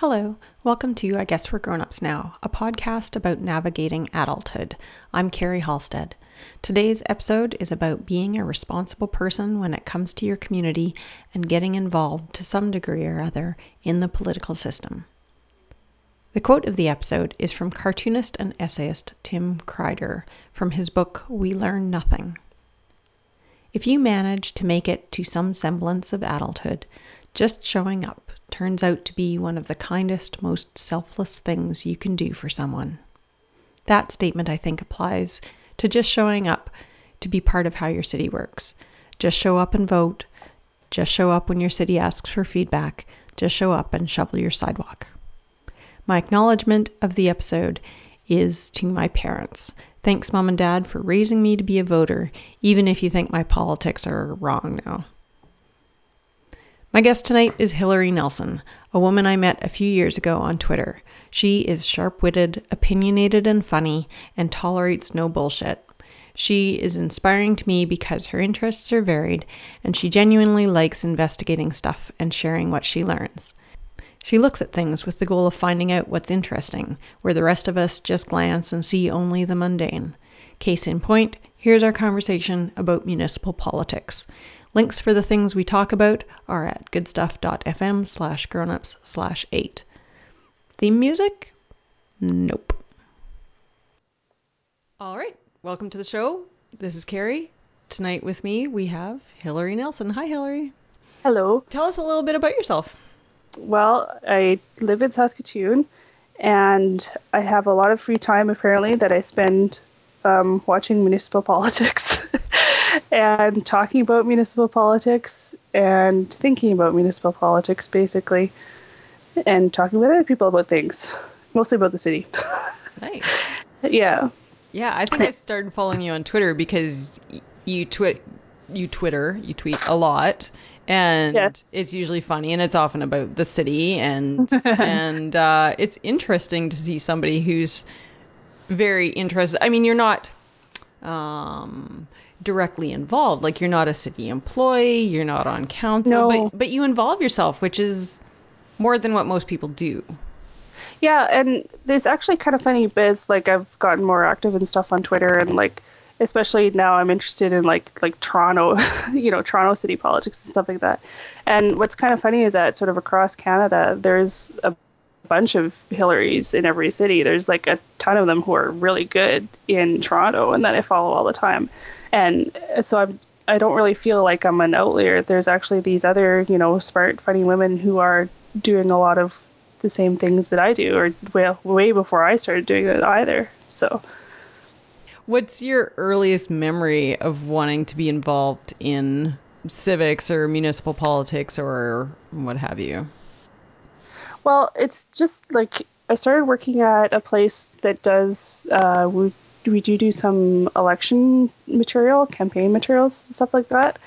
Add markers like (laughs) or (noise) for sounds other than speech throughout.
Hello, welcome to I Guess We're Grown Ups Now, a podcast about navigating adulthood. I'm Carrie Halstead. Today's episode is about being a responsible person when it comes to your community and getting involved to some degree or other in the political system. The quote of the episode is from cartoonist and essayist Tim Kreider from his book We Learn Nothing. If you manage to make it to some semblance of adulthood, just showing up turns out to be one of the kindest, most selfless things you can do for someone. That statement, I think, applies to just showing up to be part of how your city works. Just show up and vote. Just show up when your city asks for feedback. Just show up and shovel your sidewalk. My acknowledgement of the episode is to my parents. Thanks, mom and dad, for raising me to be a voter, even if you think my politics are wrong now. My guest tonight is Hillary Nelson, a woman I met a few years ago on Twitter. She is sharp witted, opinionated, and funny, and tolerates no bullshit. She is inspiring to me because her interests are varied, and she genuinely likes investigating stuff and sharing what she learns. She looks at things with the goal of finding out what's interesting, where the rest of us just glance and see only the mundane. Case in point, here's our conversation about municipal politics. Links for the things we talk about are at goodstuff.fm slash grownups slash eight. Theme music? Nope. All right, welcome to the show. This is Carrie. Tonight with me we have Hillary Nelson. Hi, Hillary. Hello. Tell us a little bit about yourself. Well, I live in Saskatoon and I have a lot of free time apparently that I spend um, watching municipal (laughs) politics and talking about municipal politics and thinking about municipal politics basically and talking with other people about things, mostly about the city. Nice. (laughs) yeah. Yeah, I think I started following you on Twitter because you twit you Twitter, you tweet a lot and Yes. it's usually funny and it's often about the city and (laughs) and uh, it's interesting to see somebody who's very interested i mean you're not um, directly involved like you're not a city employee you're not on council No. but but you involve yourself which is more than what most people do Yeah, and it's actually kind of funny because like I've gotten more active and stuff on Twitter and like especially now I'm interested in like like Toronto, (laughs) you know, Toronto city politics and stuff like that. And what's kind of funny is that sort of across Canada there's a bunch of Hillarys in every city. There's like a ton of them who are really good in Toronto and that I follow all the time. And so I'm I don't really feel like I'm an outlier. There's actually these other, you know, smart, funny women who are doing a lot of the same things that I do, or well, way before I started doing it either. So, what's your earliest memory of wanting to be involved in civics or municipal politics or what have you well, it's just like I started working at a place that does uh, we do do some election material, campaign materials, stuff like that,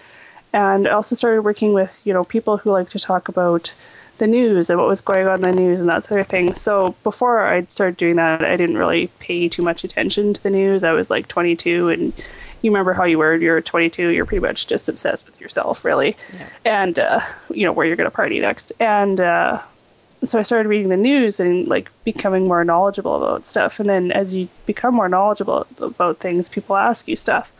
and I also started working with you know people who like to talk about the news and what was going on in the news and that sort of thing. So before I started doing that, I didn't really pay too much attention to the news. I was like 22 and you remember how you were. You're 22 you're pretty much just obsessed with yourself really. And uh, you know where you're going to party next. And uh, so I started reading the news and like becoming more knowledgeable about stuff. And then as you become more knowledgeable about things, people ask you stuff,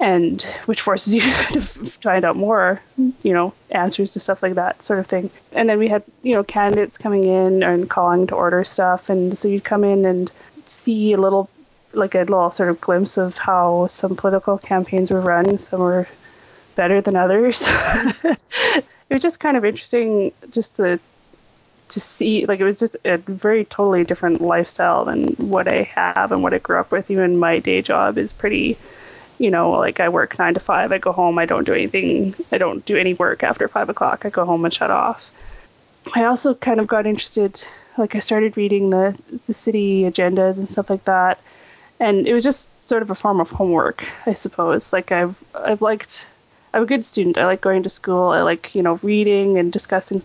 and which forces you (laughs) to find out more, you know, answers to stuff like that sort of thing. And then we had you know candidates coming in and calling to order stuff, and so you'd come in and see a little like a little sort of glimpse of how some political campaigns were run. Some were better than others. (laughs) it was just kind of interesting just to to see like it was just a very totally different lifestyle than what I have and what I grew up with. Even my day job is pretty, you know, like I work nine to five. I go home. I don't do anything. I don't do any work after five o'clock. I go home and shut off. I also kind of got interested. Like I started reading the the city agendas and stuff like that, and it was just sort of a form of homework, I suppose. Like I've I've liked. I'm a good student. I like going to school. I like you know reading and discussing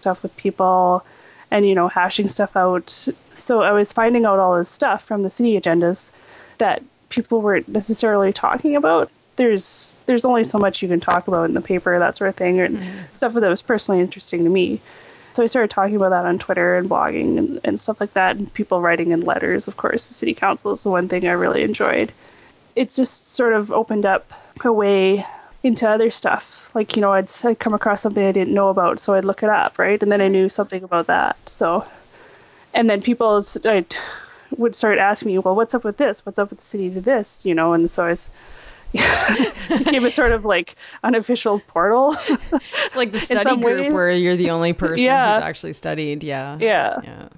stuff with people and you know hashing stuff out so i was finding out all this stuff from the city agendas that people weren't necessarily talking about there's there's only so much you can talk about in the paper that sort of thing and mm-hmm. stuff that was personally interesting to me so I started talking about that on Twitter and blogging and, and stuff like that, and people writing in letters. Of course, the city council is the one thing I really enjoyed. It's just sort of opened up a way into other stuff. Like you know, I'd, I'd come across something I didn't know about, so I'd look it up, right, and then I knew something about that. So, and then people I'd, would start asking me, well, what's up with this? What's up with the city to this? You know, and so I was (laughs) became a sort of like unofficial portal. it's like the (laughs) study group where you're the only (laughs) person yeah. who's actually studied. Yeah. Yeah. Yeah.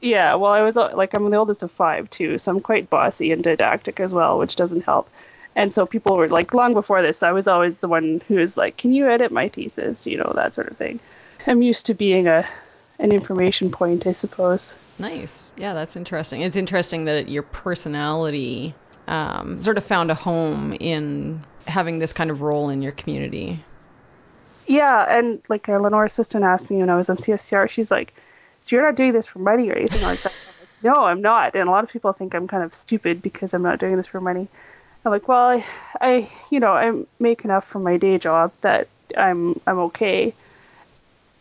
Yeah. Well, I was uh, like, I'm the oldest of five too, so I'm quite bossy and didactic as well, which doesn't help. And so people were like, long before this, I was always the one who was like, can you edit my thesis? You know, that sort of thing. I'm used to being a an information point, I suppose. Nice. Yeah, that's interesting. It's interesting that your personality um, sort of found a home in having this kind of role in your community. Yeah, and like a Lenore assistant asked me when I was on CFCR, she's like, "So you're not doing this for money or anything like that?" I'm like, no, I'm not. And a lot of people think I'm kind of stupid because I'm not doing this for money. I'm like, well, I, I, you know, I make enough from my day job that I'm I'm okay,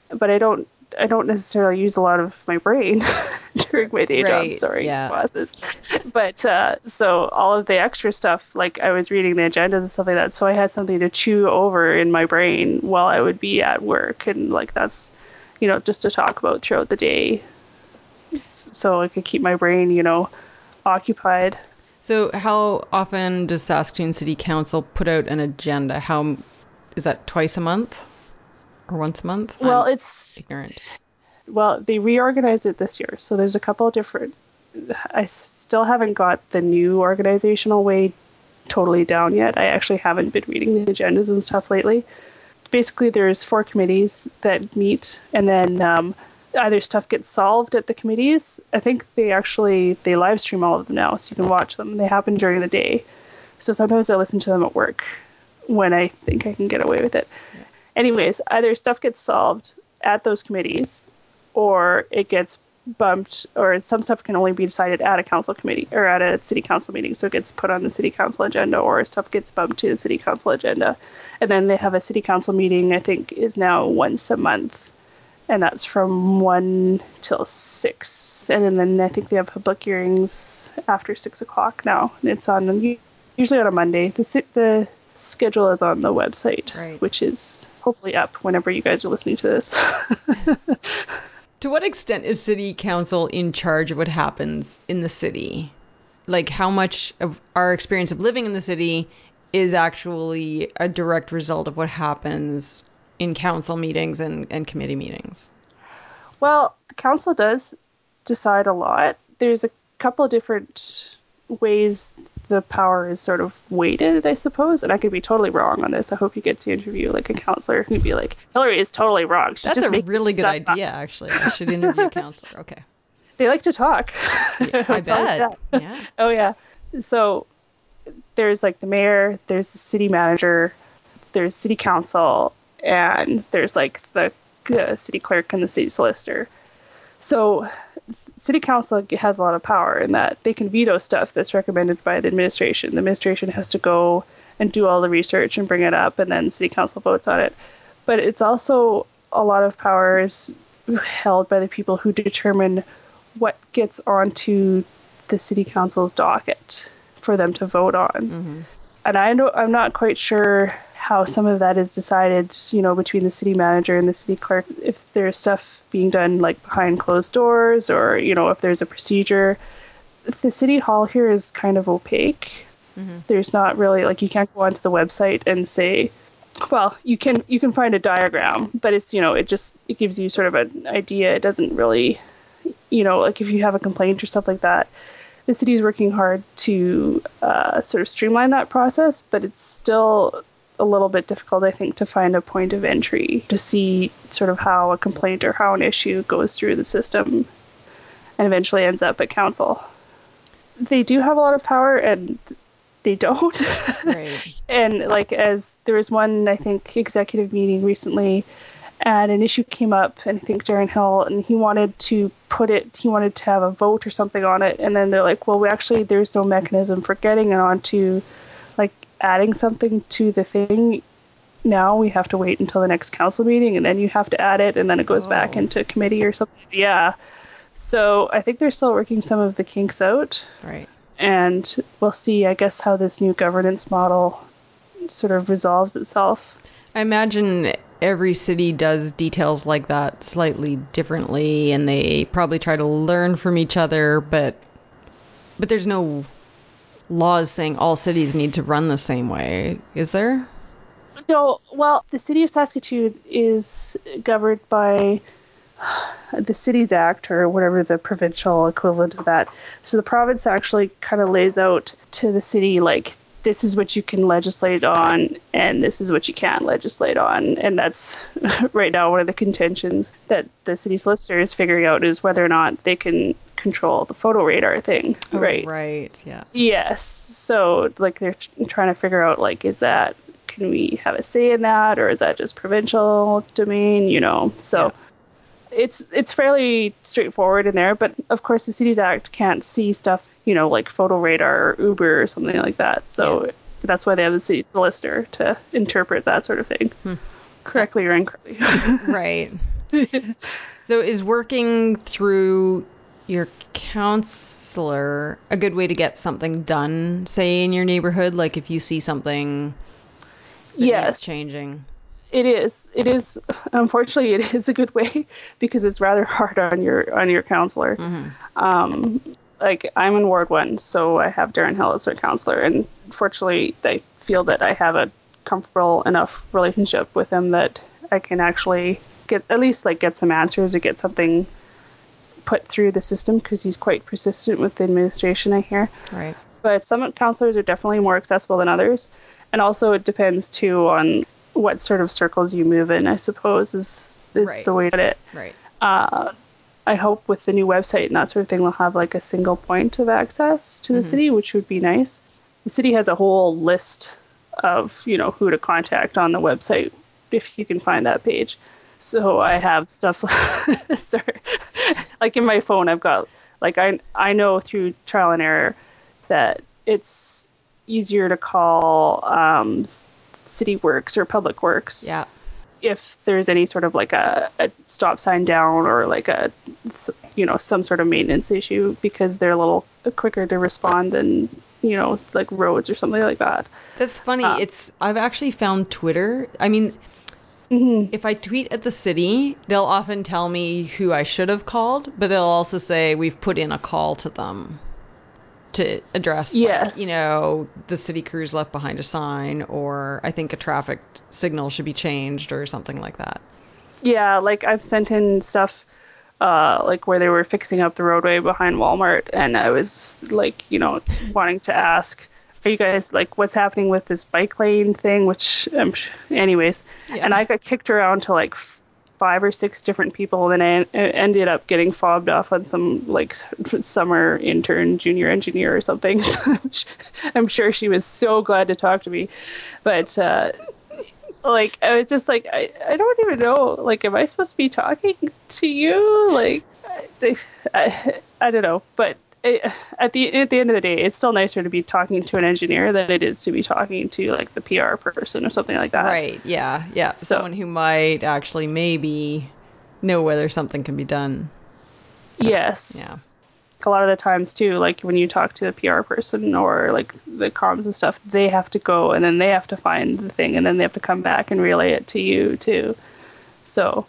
but I don't I don't necessarily use a lot of my brain (laughs) during my day right, job. Sorry, yeah. bosses. But uh, so all of the extra stuff, like I was reading the agendas and stuff like that, so I had something to chew over in my brain while I would be at work, and like that's, you know, just to talk about throughout the day, so I could keep my brain, you know, occupied. So, how often does Saskatoon City Council put out an agenda? How is that twice a month? or once a month? Well, I'm it's ignorant. Well, they reorganized it this year, so there's a couple of different. I still haven't got the new organizational way totally down yet. I actually haven't been reading the agendas and stuff lately. Basically, there's four committees that meet, and then um, either stuff gets solved at the committees. I think they actually they live stream all of them now, so you can watch them. They happen during the day, so sometimes I listen to them at work when I think I can get away with it. Yeah anyways, either stuff gets solved at those committees or it gets bumped or some stuff can only be decided at a council committee or at a city council meeting so it gets put on the city council agenda or stuff gets bumped to the city council agenda and then they have a city council meeting i think is now once a month and that's from 1 till 6 and then, i think they have public hearings after 6 o'clock now it's on usually on a monday the, the schedule is on the website right. which is hopefully up whenever you guys are listening to this. (laughs) to what extent is city council in charge of what happens in the city? Like how much of our experience of living in the city is actually a direct result of what happens in council meetings and, and committee meetings? Well, the council does decide a lot. There's a couple of different ways the power is sort of weighted, I suppose. And I could be totally wrong on this. I hope you get to interview like a councilor who'd be like, Hillary is totally wrong. She's That's a really good idea, up. actually. I should interview a (laughs) councilor. Okay. They like to talk. (laughs) Yeah, I (laughs) bet. Yeah. Oh yeah. So there's like the mayor, there's the city manager, there's city council, and there's like the, the city clerk and the city solicitor. So city council has a lot of power in that they can veto stuff that's recommended by the administration. The administration has to go and do all the research and bring it up, and then city council votes on it. But it's also a lot of power is held by the people who determine what gets onto the city council's docket for them to vote on. Mm-hmm. And I know I'm not quite sure how some of that is decided, you know, between the city manager and the city clerk. If there's stuff being done like behind closed doors, or you know, if there's a procedure. The city hall here is kind of opaque. Mm-hmm. There's not really like you can't go onto the website and say, well, you can you can find a diagram, but it's you know it just it gives you sort of an idea. It doesn't really, you know, like if you have a complaint or stuff like that the city is working hard to uh, sort of streamline that process, but it's still a little bit difficult, I think, to find a point of entry to see sort of how a complaint or how an issue goes through the system and eventually ends up at council. They do have a lot of power and they don't. Right. (laughs) and like as there was one I think executive meeting recently and an issue came up and I think Darren Hill and he wanted to put it he wanted to have a vote or something on it and then they're like, Well we actually there's no mechanism for getting it onto adding something to the thing now we have to wait until the next council meeting and then you have to add it and then it goes back Oh. into committee or something. Yeah. So I think they're still working some of the kinks out Right. and we'll see, I guess, how this new governance model sort of resolves itself. I imagine every city does details like that slightly differently and they probably try to learn from each other, but but there's no laws saying all cities need to run the same way, is there? No, well, the city of Saskatoon is governed by the Cities Act or whatever the provincial equivalent of that. So the province actually kind of lays out to the city like this is what you can legislate on and this is what you can't legislate on and that's (laughs) right now one of the contentions that the city solicitor is figuring out is whether or not they can control the photo radar thing oh, right Right. Yeah. Yes. So like they're trying to figure out like is that can we have a say in that or is that just provincial domain, you know. So it's it's fairly straightforward in there, but of course the Cities Act can't see stuff, you know, like photo radar or Uber or something like that. So that's why they have the city solicitor to interpret that sort of thing. Hmm. Correctly or incorrectly. (laughs) Right. so is working through your councilor a good way to get something done, say in your neighborhood? Like if you see something yes. changing. It is. It is. Unfortunately, it is a good way (laughs) because it's rather hard on your on your councilor. Um, like I'm in Ward One, so I have Darren Hill as our councilor, and fortunately, I feel that I have a comfortable enough relationship with him that I can actually get at least like get some answers or get something put through the system because he's quite persistent with the administration. I hear Right. but some councilors are definitely more accessible than others and also it depends too on what sort of circles you move in i suppose is is Right. the way to put it Right. i hope with the new website and that sort of thing they'll have like a single point of access to the city which would be nice the city has a whole list of you know who to contact on the website if you can find that page so i have stuff (laughs) sorry like in my phone i've got like i i know through trial and error that it's easier to call um, city works or public works Yeah. if there's any sort of like a, a stop sign down or like a, you know some sort of maintenance issue because they're a little quicker to respond than you know like roads or something like that That's funny. Uh, it's I've actually found Twitter. I mean, mm-hmm. if I tweet at the city, they'll often tell me who I should have called, but they'll also say we've put in a call to them to address, like, Yes. you know, the city crews left behind a sign, or I think a traffic signal should be changed, or something like that. Yeah, like I've sent in stuff uh like where they were fixing up the roadway behind Walmart and I was like, you know, wanting to ask are you guys like what's happening with this bike lane thing which um, anyways Yeah. and i got kicked around to like five or six different people and I ended up getting fobbed off on some like summer intern junior engineer or something. (laughs) So I'm, I'm sure she was so glad to talk to me. But uh like I was just like I, I don't even know like am I supposed to be talking to you? Like I, I, I don't know. But it, at the at the end of the day it's still nicer to be talking to an engineer than it is to be talking to like the PR person or something like that Right. Yeah. Yeah. So- Someone who might actually maybe know whether something can be done. yes Yeah. a lot of the times too like when you talk to the PR person or like the comms and stuff they have to go and then they have to find the thing and then they have to come back and relay it to you too so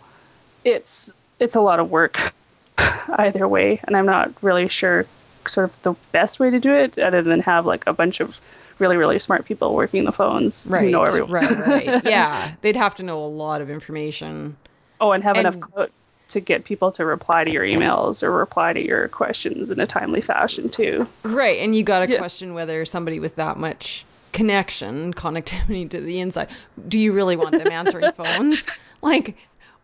it's it's a lot of work (laughs) either way and i'm not really sure sort of the best way to do it other than have like a bunch of really really smart people working the phones Right. know everyone Right. Right. (laughs) yeah. They'd have to know a lot of information. oh and have And- enough to get people to reply to your emails or reply to your questions in a timely fashion too Right, and you got to Yeah. question whether somebody with that much connection, connectivity to the inside, do you really want them answering (laughs) phones? Like,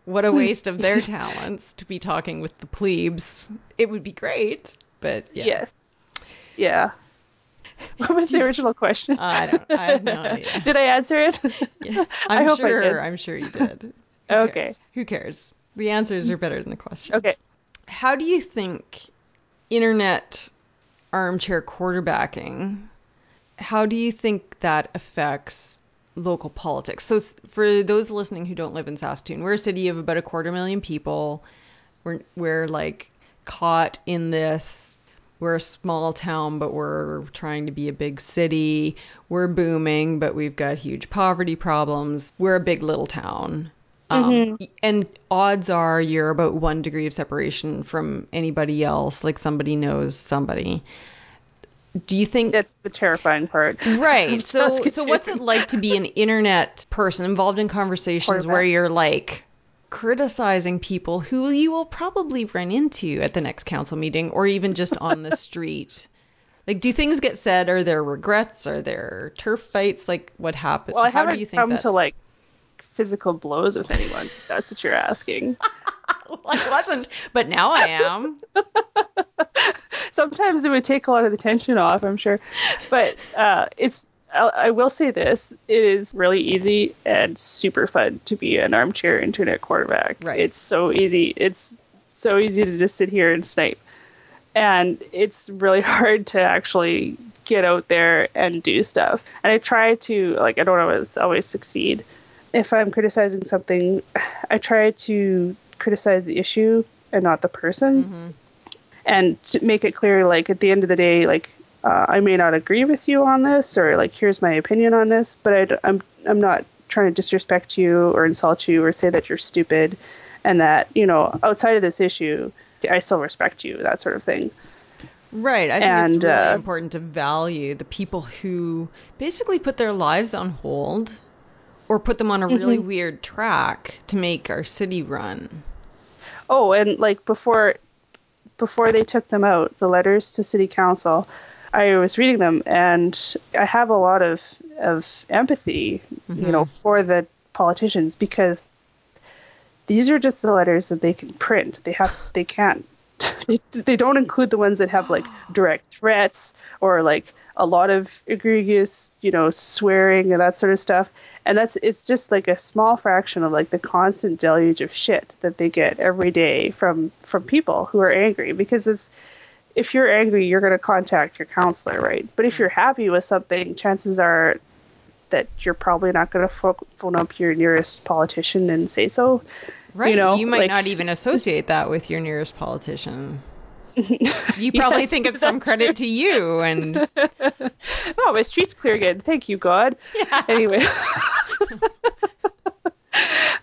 what a hmm. waste of their talents to be talking with the plebes. It would be great, but yeah. yes yeah (laughs) what was the original question I don't. I have no (laughs) idea. Did I answer it? Yeah. (laughs) I I'm I sure. did. I'm sure you did. Who Okay. cares? Who cares? The answers are better than the questions. Okay. How do you think internet armchair quarterbacking? How do you think that affects local politics. So for those listening who don't live in Saskatoon, we're a city of about a quarter million people. We're we're like caught in this we're a small town, but we're trying to be a big city. We're booming, but we've got huge poverty problems. We're a big little town. Um, And odds are you're about one degree of separation from anybody else, like somebody knows somebody. Do you think That's the terrifying part. Right. (laughs) So so what's it like to be an (laughs) internet person involved in conversations where you're like criticizing people who you will probably run into at the next council meeting or even just on the (laughs) street? Like do things get said? Are there regrets? Are there turf fights? Like what happened? Well, I How haven't do you think come that's... to like physical blows with anyone. That's what you're asking. (laughs) I wasn't, but now I am. (laughs) Sometimes it would take a lot of the tension off, I'm sure. But uh, it's, I, I will say this it is really easy and super fun to be an armchair internet quarterback. Right. It's so easy. It's so easy to just sit here and snipe. And it's really (laughs) hard to actually get out there and do stuff. And I try to, like, I don't always, always succeed. If I'm criticizing something, (sighs) I try to criticize the issue and not the person mm-hmm. and to make it clear like at the end of the day like uh, i may not agree with you on this or like here's my opinion on this but I, am I'm not trying to disrespect you or insult you or say that you're stupid and that you know outside of this issue i still respect you that sort of thing Right. I think it's And, really uh, important to value the people who basically put their lives on hold or put them on a really Mm-hmm. weird track to make our city run. oh and like before before they took them out the letters to city council i was reading them and i have a lot of of empathy you know mm-hmm. for the politicians because these are just the letters that they can print. They have they can't. (laughs) They, they don't include the ones that have like (gasps) direct threats or like a lot of egregious you know swearing and that sort of stuff. And that's it's just like a small fraction of like the constant deluge of shit that they get every day from from people who are angry because it's if you're angry you're going to contact your councilor right but if you're happy with something chances are that you're probably not going to pho- phone up your nearest politician and say so Right. You, know, might like- not even associate that with your nearest politician. (laughs) You probably Yes, think it's some credit to you and (laughs) oh, my street's clear again. Thank you, God. Yeah. Anyway. (laughs)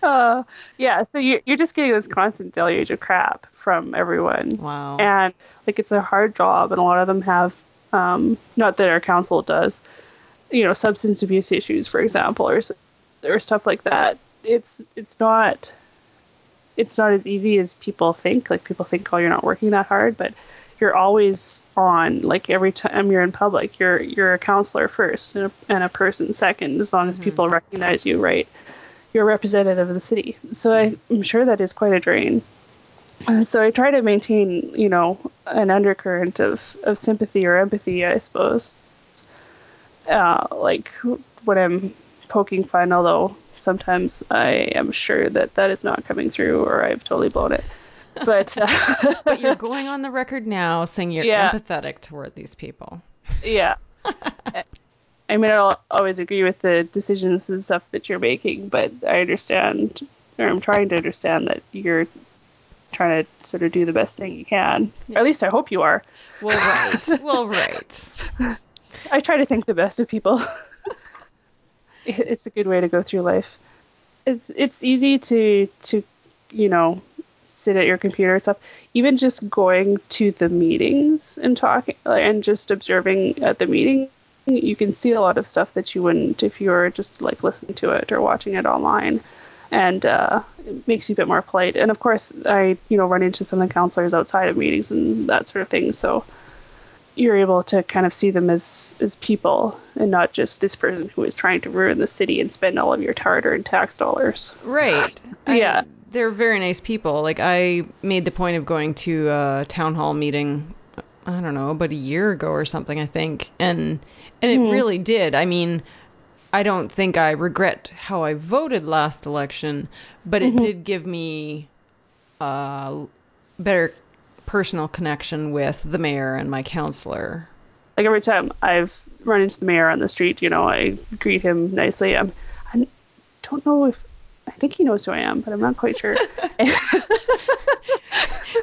uh, yeah, so you're, you're just getting this constant deluge of crap from everyone. wow. And, like, it's a hard job, and a lot of them have, um, not that our council does, you know, substance abuse issues, for example, or, or stuff like that. It's, it's not, it's not as easy as people think. Like, people think, oh, you're not working that hard, but you're always on like every time you're in public you're you're a councilor first and a, and a person second as long as people recognize you right you're a representative of the city so I, i'm sure that is quite a drain so i try to maintain you know an undercurrent of of sympathy or empathy i suppose uh, like when i'm poking fun although sometimes i am sure that that is not coming through or i've totally blown it but uh, (laughs) but you're (laughs) going on the record now saying you're Yeah. empathetic toward these people. yeah (laughs) i mean i don't always agree with the decisions and stuff that you're making but i understand or i'm trying to understand that you're trying to sort of do the best thing you can. Or at least i hope you are. Well, right. well, right. (laughs) i try to think the best of people. (laughs) It's a good way to go through life. It's it's easy to to you know sit at your computer and stuff. Even just going to the meetings and talking and just observing at the meeting you can see a lot of stuff that you wouldn't if you were just like listening to it or watching it online and uh, it makes you a bit more polite and of course i you know run into some of the councilors outside of meetings and that sort of thing so you're able to kind of see them as as people and not just this person who is trying to ruin the city and spend all of your hard-earned tax dollars Right. I- Yeah. they're very nice people. Like I made the point of going to a town hall meeting I don't know, about a year ago or something, I think. And and it really did. I mean, I don't think I regret how I voted last election, but it mm-hmm. did give me a better personal connection with the mayor and my councilor. like every time I've run into the mayor on the street, you know, I greet him nicely. I'm don't know if I think he knows who I am, but I'm not quite sure. (laughs)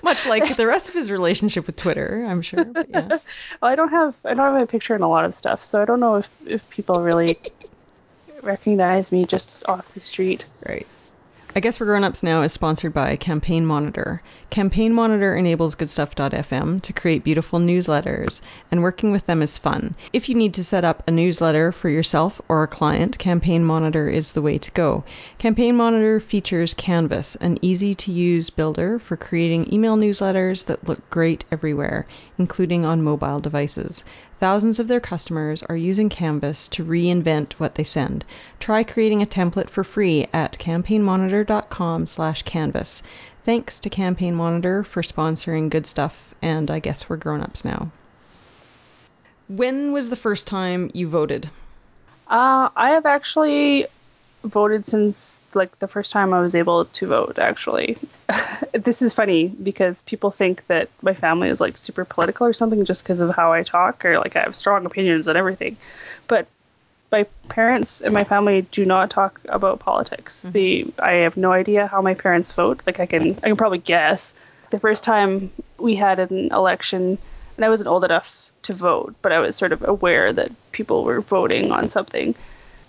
Much like the rest of his relationship with Twitter, I'm sure. But yes. (laughs) well, I don't have I don't have a picture in a lot of stuff, so I don't know if if people really recognize me just off the street. Right. I Guess We're Grown Ups Now is sponsored by Campaign Monitor. Campaign Monitor enables goodstuff.fm to create beautiful newsletters, and working with them is fun. If you need to set up a newsletter for yourself or a client, Campaign Monitor is the way to go. Campaign Monitor features Canvas, an easy to use builder for creating email newsletters that look great everywhere, including on mobile devices. Thousands of their customers are using Canvas to reinvent what they send. Try creating a template for free at campaignmonitor.com/canvas. Thanks to Campaign Monitor for sponsoring good stuff and I guess we're grown-ups now. When was the first time you voted? Uh, I have actually voted since like the first time I was able to vote. Actually, (laughs) this is funny because people think that my family is like super political or something just because of how I talk or like I have strong opinions on everything. But my parents and my family do not talk about politics. Mm-hmm. The I have no idea how my parents vote. Like I can I can probably guess. The first time we had an election, and I wasn't old enough to vote, but I was sort of aware that people were voting on something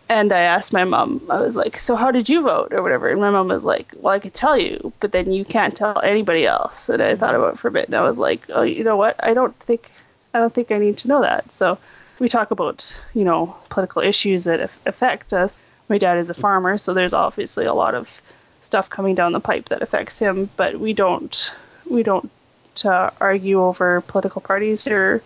and I asked my mom, I was like, so how did you vote or whatever? And my mom was like, well, I could tell you, but then you can't tell anybody else. And I thought about it for a bit and I was like, oh, you know what? I don't think, I don't think I need to know that. So we talk about, you know, political issues that affect us. My dad is a farmer, so there's obviously a lot of stuff coming down the pipe that affects him, but we don't, we don't uh, argue over political parties or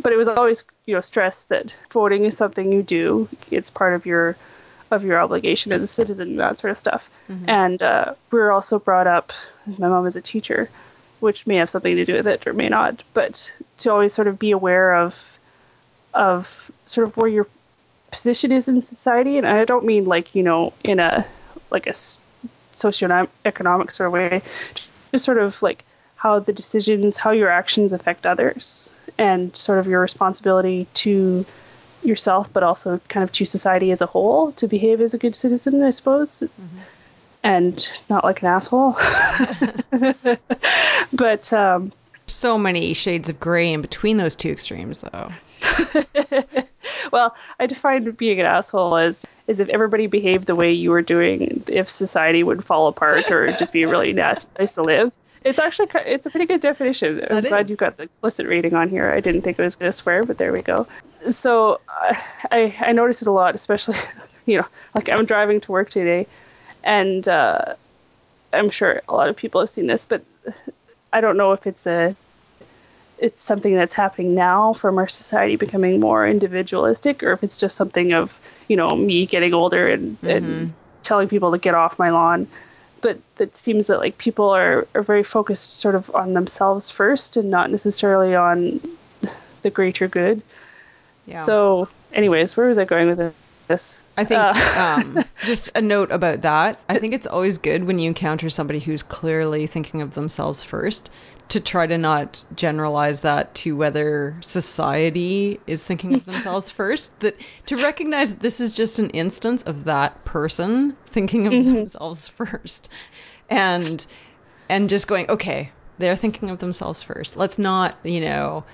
but it was always you know stressed that voting is something you do. It's part of your of your obligation as a citizen, that sort of stuff. Mm-hmm. And uh, we were also brought up. My mom is a teacher, which may have something to do with it or may not. But to always sort of be aware of of sort of where your position is in society, and I don't mean like you know in a like a socioeconomic sort of way, just sort of like how the decisions, how your actions affect others, and sort of your responsibility to yourself, but also kind of to society as a whole to behave as a good citizen, I suppose, mm-hmm. and not like an asshole. (laughs) (laughs) but um, so many shades of gray in between those two extremes, though. (laughs) well, I define being an asshole as is if everybody behaved the way you were doing, if society would fall apart or just be a really (laughs) nasty place to live. It's actually it's a pretty good definition. I'm that glad is. you got the explicit rating on here. I didn't think it was going to swear, but there we go. So I I noticed it a lot, especially (laughs) you know like I'm driving to work today, and uh, I'm sure a lot of people have seen this, but I don't know if it's a it's something that's happening now from our society becoming more individualistic, or if it's just something of you know me getting older and, mm-hmm. and telling people to get off my lawn but it seems that like people are, are very focused sort of on themselves first and not necessarily on the greater good. Yeah. So, anyways, where was I going with this? I think uh. (laughs) um, just a note about that. I think it's always good when you encounter somebody who's clearly thinking of themselves first to try to not generalize that to whether society is thinking of (laughs) themselves first that to recognize that this is just an instance of that person thinking of mm-hmm. themselves first. And and just going okay they're thinking of themselves first. Let's not you know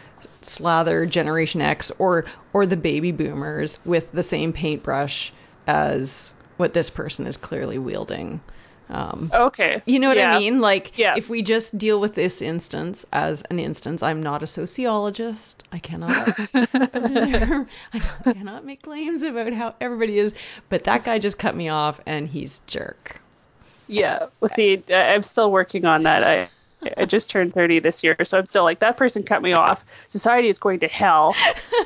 slather generation x or or the baby boomers with the same paintbrush as what this person is clearly wielding um, okay. You know what yeah. I mean? Like, yeah. if we just deal with this instance as an instance, I'm not a sociologist. I cannot observe, (laughs) (laughs) I cannot make claims about how everybody is. But that guy just cut me off, and he's jerk. Yeah. Well, see, I'm still working on that. I. I just turned 30 this year, so I'm still like that person cut me off. Society is going to hell,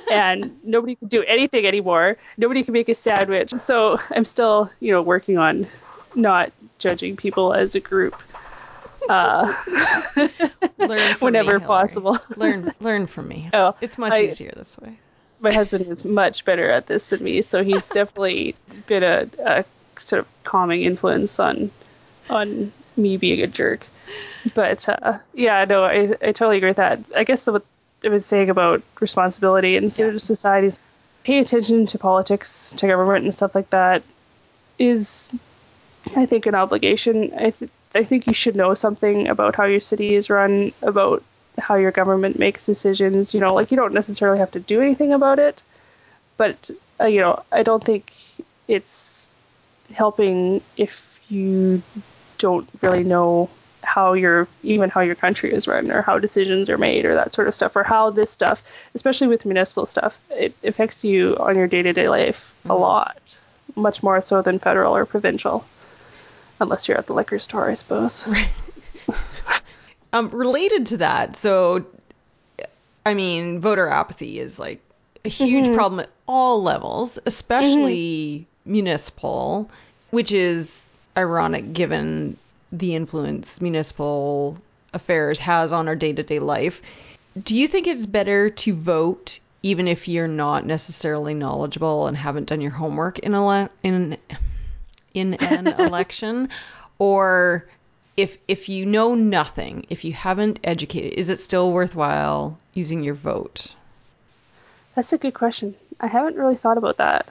and (laughs) nobody can do anything anymore. Nobody can make a sandwich. So I'm still, you know, working on not judging people as a group. Uh, (laughs) learn whenever me, possible. learn learn from me. Oh, it's much I, easier this way. My husband is much better at this than me, so he's (laughs) definitely been a, a sort of calming influence on on me being a jerk. But uh, yeah, no, I, I totally agree with that. I guess what I was saying about responsibility and sort yeah. of societies, pay attention to politics, to government, and stuff like that is, I think, an obligation. I, th- I think you should know something about how your city is run, about how your government makes decisions. You know, like you don't necessarily have to do anything about it, but uh, you know, I don't think it's helping if you don't really know how your even how your country is run or how decisions are made or that sort of stuff or how this stuff especially with municipal stuff it affects you on your day-to-day life mm-hmm. a lot much more so than federal or provincial unless you're at the liquor store i suppose (laughs) right um related to that so i mean voter apathy is like a huge mm-hmm. problem at all levels especially mm-hmm. municipal which is ironic given the influence municipal affairs has on our day-to-day life. Do you think it's better to vote even if you're not necessarily knowledgeable and haven't done your homework in a in in an (laughs) election or if if you know nothing, if you haven't educated, is it still worthwhile using your vote? That's a good question. I haven't really thought about that.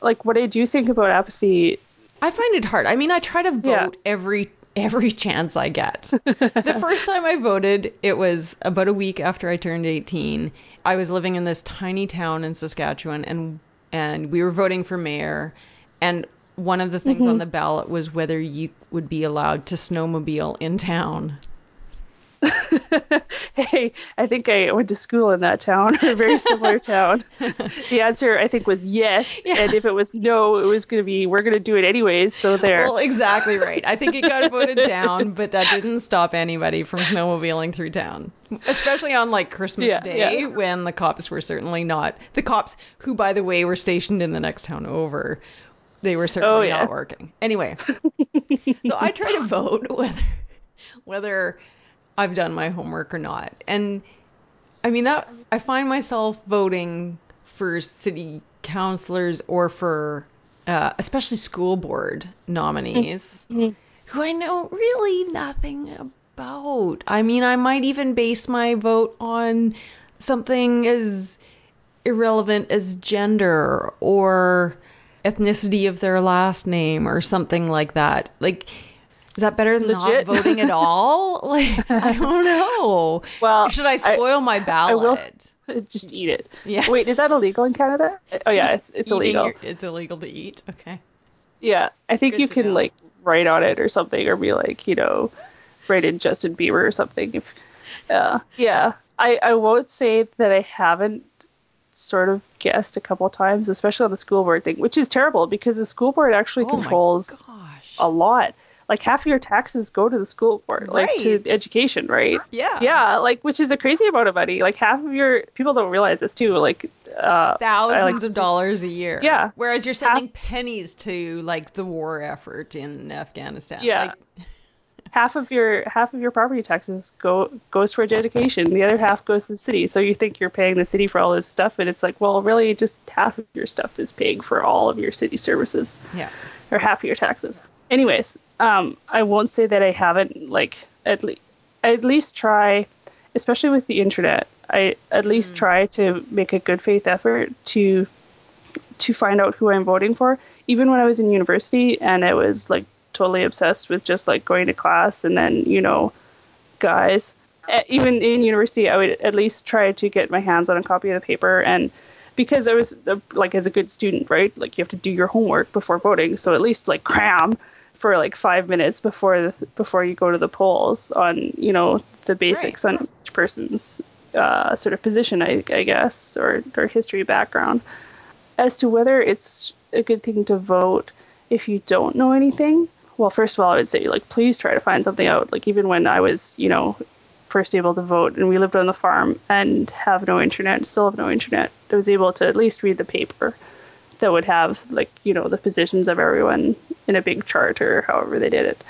Like what I do think about apathy I find it hard. I mean, I try to vote yeah. every every (laughs) chance I get. the (laughs) first time I voted, it was about a week after I turned 18. I was living in this tiny town in Saskatchewan and and we were voting for mayor and one of the things mm-hmm. on the ballot was whether you would be allowed to snowmobile in town. (laughs) hey, I think I went to school in that town, a very similar town. (laughs) The answer, I think, was yes. Yeah. And if it was no, it was going to be, we're going to do it anyways. So there. Well, exactly right. I think it got (laughs) voted down, but that didn't stop anybody from snowmobiling through town, especially on like Christmas yeah, Day yeah. when the cops were certainly not, the cops who, by the way, were stationed in the next town over. They were certainly oh, yeah. not working. Anyway, so I try to vote (laughs) whether whether I've done my homework or not. And I mean that I find myself voting for city councilors or for uh, especially school board nominees mm-hmm. who I know really nothing about. I mean, I might even base my vote on something as irrelevant as gender or ethnicity of their last name or something like that. Like is that better than Legit. not (laughs) voting at all? Like, I don't know. Well, should I spoil I, my ballot? I will (laughs) just eat it. Yeah. Wait, is that illegal in Canada? Oh yeah, it's it's illegal. Your, it's illegal to eat. Okay. Yeah, I think Good you can know. like write on it or something, or be like, you know, write in Justin Bieber or something. If, uh, yeah, I I won't say that I haven't sort of guessed a couple times, especially on the school board thing, which is terrible because the school board actually oh controls a lot like half of your taxes go to the school board, like to education, right? Yeah. Yeah, like which is a crazy amount of money. Like half of your people don't realize this too. Like uh, thousands like of dollars a year. Yeah. Whereas you're sending half, pennies to like the war effort in Afghanistan. Yeah. Like, half of your half of your property taxes go goes towards education. The other half goes to the city. So you think you're paying the city for all this stuff, and it's like, well, really, just half of your stuff is paying for all of your city services. Yeah. Or half of your taxes. Anyways, um, I won't say that I haven't like at least at least try, especially with the internet. I at least mm. try to make a good faith effort to to find out who I'm voting for. Even when I was in university and I was like totally obsessed with just like going to class and then you know, guys. Even in university, I would at least try to get my hands on a copy of the paper and because I was like as a good student, right? Like you have to do your homework before voting, so at least like cram for like five minutes before the, before you go to the polls on you know the basics right. on each person's uh, sort of position, I, I guess, or or history background. As to whether it's a good thing to vote if you don't know anything, well, first of all, I would say like please try to find something out. Like even when I was you know first able to vote and we lived on the farm and have no internet, still have no internet, I was able to at least read the paper that would have like you know the positions of everyone in a big chart or however they did it.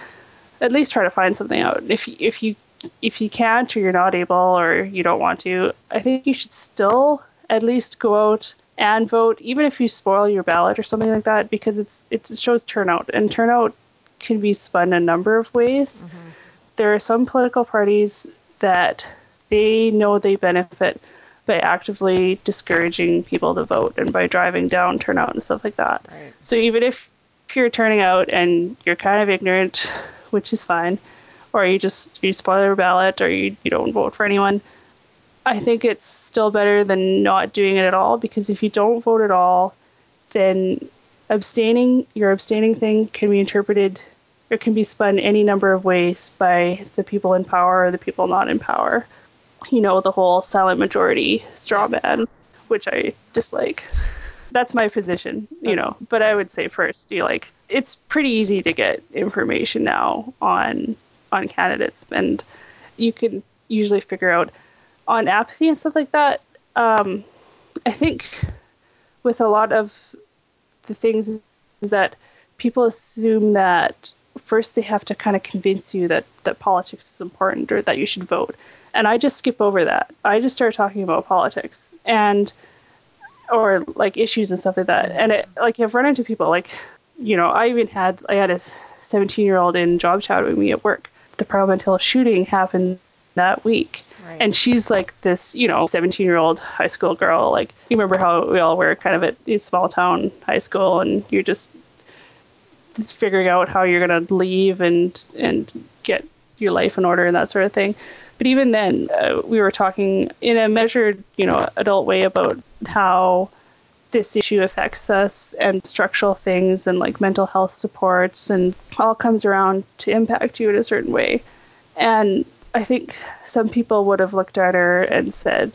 At least try to find something out. If if you if you can't or you're not able or you don't want to, I think you should still at least go out and vote, even if you spoil your ballot or something like that, because it's it shows turnout and turnout can be spun a number of ways. Mm-hmm. There are some political parties that they know they benefit by actively discouraging people to vote and by driving down turnout and stuff like that. Right. So even if you're turning out and you're kind of ignorant, which is fine, or you just you spoil your ballot or you, you don't vote for anyone, I think it's still better than not doing it at all because if you don't vote at all, then abstaining your abstaining thing can be interpreted or can be spun any number of ways by the people in power or the people not in power. You know, the whole silent majority straw man, which I dislike. That's my position, you know. But I would say first, you like it's pretty easy to get information now on on candidates and you can usually figure out on apathy and stuff like that. Um, I think with a lot of the things is that people assume that first they have to kind of convince you that that politics is important or that you should vote. And i just skip over that. I just start talking about politics and or like issues and stuff like that. And it like i've run into people like you know i even had i had a 17 year old in job chat with me at work. The parliament hill shooting happened that week right. and she's like this you know 17 year old high school girl like you remember how we all were kind of at a small town high school and you're just just figuring out how you're going to leave and and get your life in order and that sort of thing. But even then, uh, we were talking in a measured, you know, adult way about how this issue affects us and structural things and like mental health supports and all comes around to impact you in a certain way. And I think some people would have looked at her and said,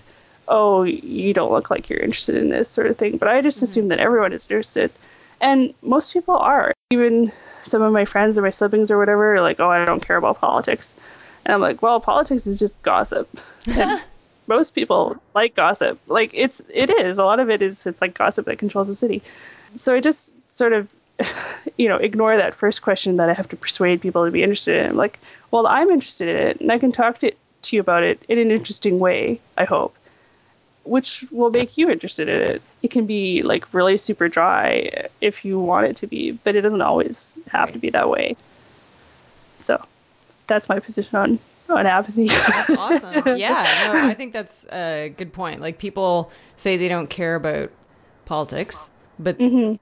"Oh, you don't look like you're interested in this sort of thing." But I just mm-hmm. assume that everyone is interested. And most people are. Even some of my friends or my siblings or whatever are like, oh, I don't care about politics. And I'm like, well, politics is just gossip. (laughs) And most people like gossip. Like it's it is. A lot of it is it's like gossip that controls the city. So I just sort of (laughs) you know, ignore that first question that I have to persuade people to be interested in. I'm like, well, I'm interested in it and I can talk to, to you about it in an interesting way, I hope which will make you interested in it. It can be like really super dry if you want it to be, but it doesn't always have to be that way. So that's my position on on apathy. That's (laughs) awesome. Yeah, no, I think that's a good point. Like people say they don't care about politics, but mm-hmm.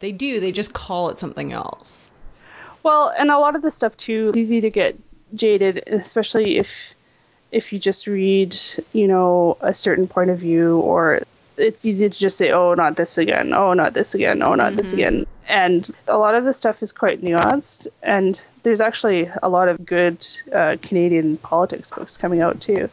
They do. They just call it something else. Well, and a lot of the stuff too, it's easy to get jaded, especially if if you just read, you know, a certain point of view, or it's easy to just say, oh, not this again, oh, not this again, oh, not mm-hmm. this again. And a lot of the stuff is quite nuanced. And there's actually a lot of good uh, Canadian politics books coming out too.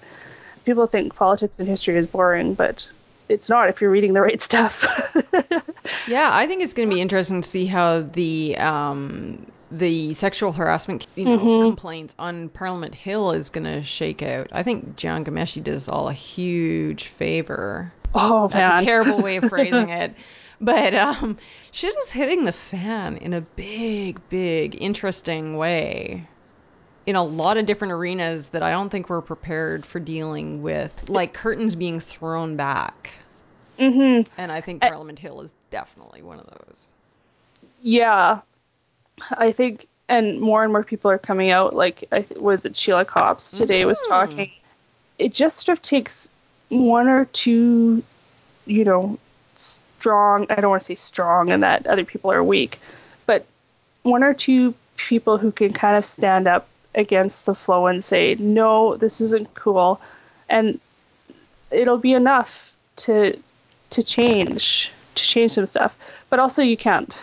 People think politics and history is boring, but it's not if you're reading the right stuff. (laughs) yeah, I think it's going to be interesting to see how the um, the sexual harassment you know, mm-hmm. complaints on Parliament Hill is going to shake out. I think Jian Ghomeshi did us all a huge favor. Oh, That's man. a terrible way of (laughs) phrasing it. But um, shit is hitting the fan in a big, big, interesting way in a lot of different arenas that I don't think we're prepared for dealing with, like curtains being thrown back. Mm-hmm. And I think Parliament Hill is definitely one of those. Yeah, I think, and more and more people are coming out. Like, I was it Sheila Copps today mm-hmm. was talking. It just sort of takes one or two, you know, strong. I don't want to say strong, and that other people are weak, but one or two people who can kind of stand up against the flow and say, "No, this isn't cool," and it'll be enough to to change to change some stuff. But also, you can't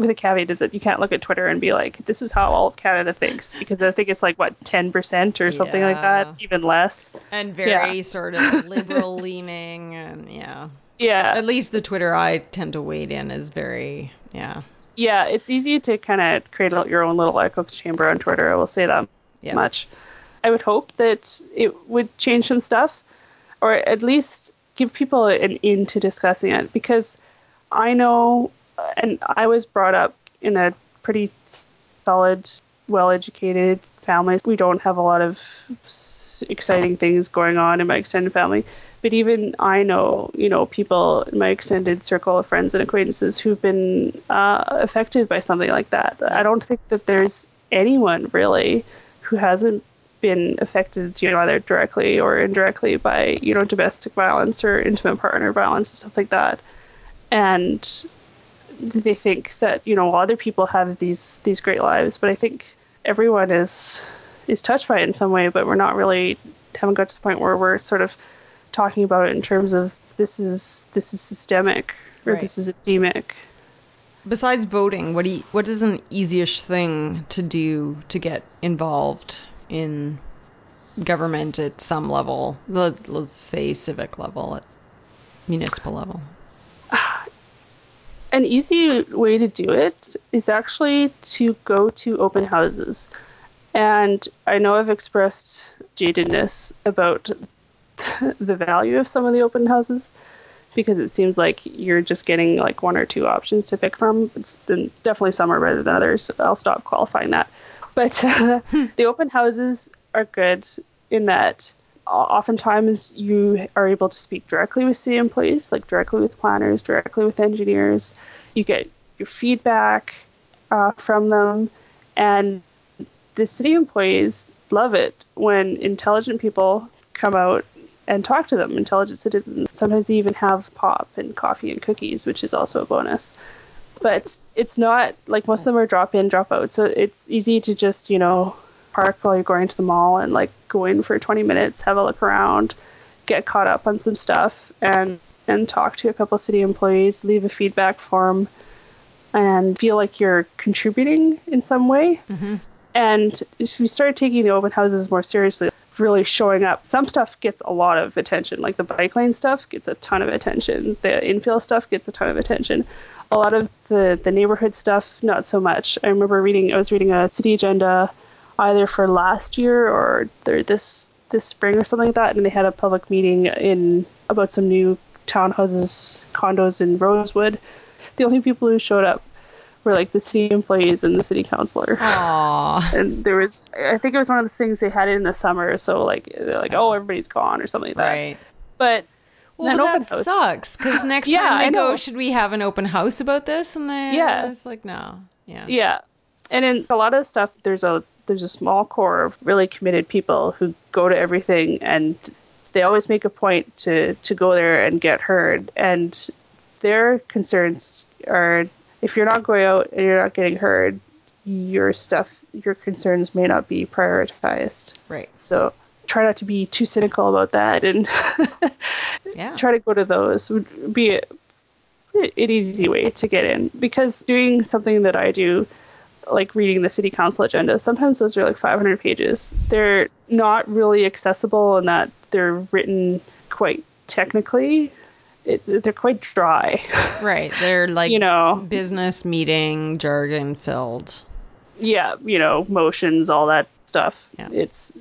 with a caveat is that you can't look at Twitter and be like, this is how all of Canada thinks, because I think it's like, what, 10% or something yeah. like that, even less. And very yeah. sort of liberal (laughs) leaning, and yeah. Yeah. At least the Twitter I tend to wade in is very, yeah. Yeah, it's easy to kind of create your own little echo chamber on Twitter, I will say that yeah. much. I would hope that it would change some stuff, or at least give people an in to discussing it, because I know and I was brought up in a pretty solid, well-educated family. We don't have a lot of exciting things going on in my extended family, but even I know, you know, people in my extended circle of friends and acquaintances who've been uh, affected by something like that. I don't think that there's anyone really who hasn't been affected, you know, either directly or indirectly by, you know, domestic violence or intimate partner violence or stuff like that. And they think that you know other people have these these great lives, but I think everyone is is touched by it in some way, but we're not really haven't got to the point where we're sort of talking about it in terms of this is this is systemic or Right. this is endemic. Besides voting, what do you, what is an easiest thing to do to get involved in government at some level? Let's let's say civic level, at municipal level. (sighs) An easy way to do it is actually to go to open houses. And I know I've expressed jadedness about (laughs) the value of some of the open houses because it seems like you're just getting like one or two options to pick from. It's then definitely some are better than others. I'll stop qualifying that. But uh, (laughs) the open houses are good in that oftentimes you are able to speak directly with city employees, like directly with planners, directly with engineers. You get your feedback uh, from them, and the city employees love it when intelligent people come out and talk to them, intelligent citizens. Sometimes they even have pop and coffee and cookies, which is also a bonus. But it's not like most of them are drop in, drop out. So it's easy to just, you know, park while you're going to the mall and like go in for 20 minutes, have a look around, get caught up on some stuff, and and talk to a couple of city employees, leave a feedback form, and feel like you're contributing in some way. Mm-hmm. And if we start taking the open houses more seriously, really showing up, some stuff gets a lot of attention. Like the bike lane stuff gets a ton of attention. The infill stuff gets a ton of attention. A lot of the, the neighborhood stuff, not so much. I remember reading, I was reading a city agenda either for last year or this this spring or something like that, and they had a public meeting in about some new townhouses, condos in Rosewood. The only people who showed up were like the city employees and the city councilor Aw. (laughs) and there was I think it was one of the things they had it in the summer, so like they're like, oh, everybody's gone or something like that. Right. But Well, that house- sucks because (laughs) next Yeah, time they I go, know. should we have an open house about this? And then Yeah. it's like no, yeah, Yeah, and in a lot of stuff, there's a there's a small core of really committed people who go to everything, and they always make a point to to go there and get heard. And their concerns are if you're not going out and you're not getting heard, your stuff, your concerns may not be prioritized. right, So try not to be too cynical about that and (laughs) yeah, try to go to those. Would be a, an easy way to get in because doing something that I do like reading the city council agenda sometimes those are like 500 pages. They're not really accessible in that they're written quite technically it, they're quite dry right. They're (laughs) like you know business meeting jargon filled. yeah you know motions all that stuff Yeah. it's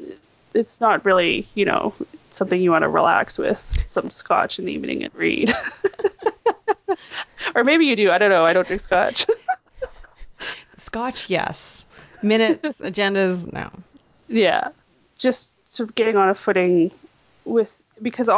it's not really you know something you want to relax with some scotch in the evening and read (laughs) or maybe you do i don't know i don't drink scotch (laughs) Scotch, yes. Minutes, agendas, no. yeah just sort of getting on a footing with because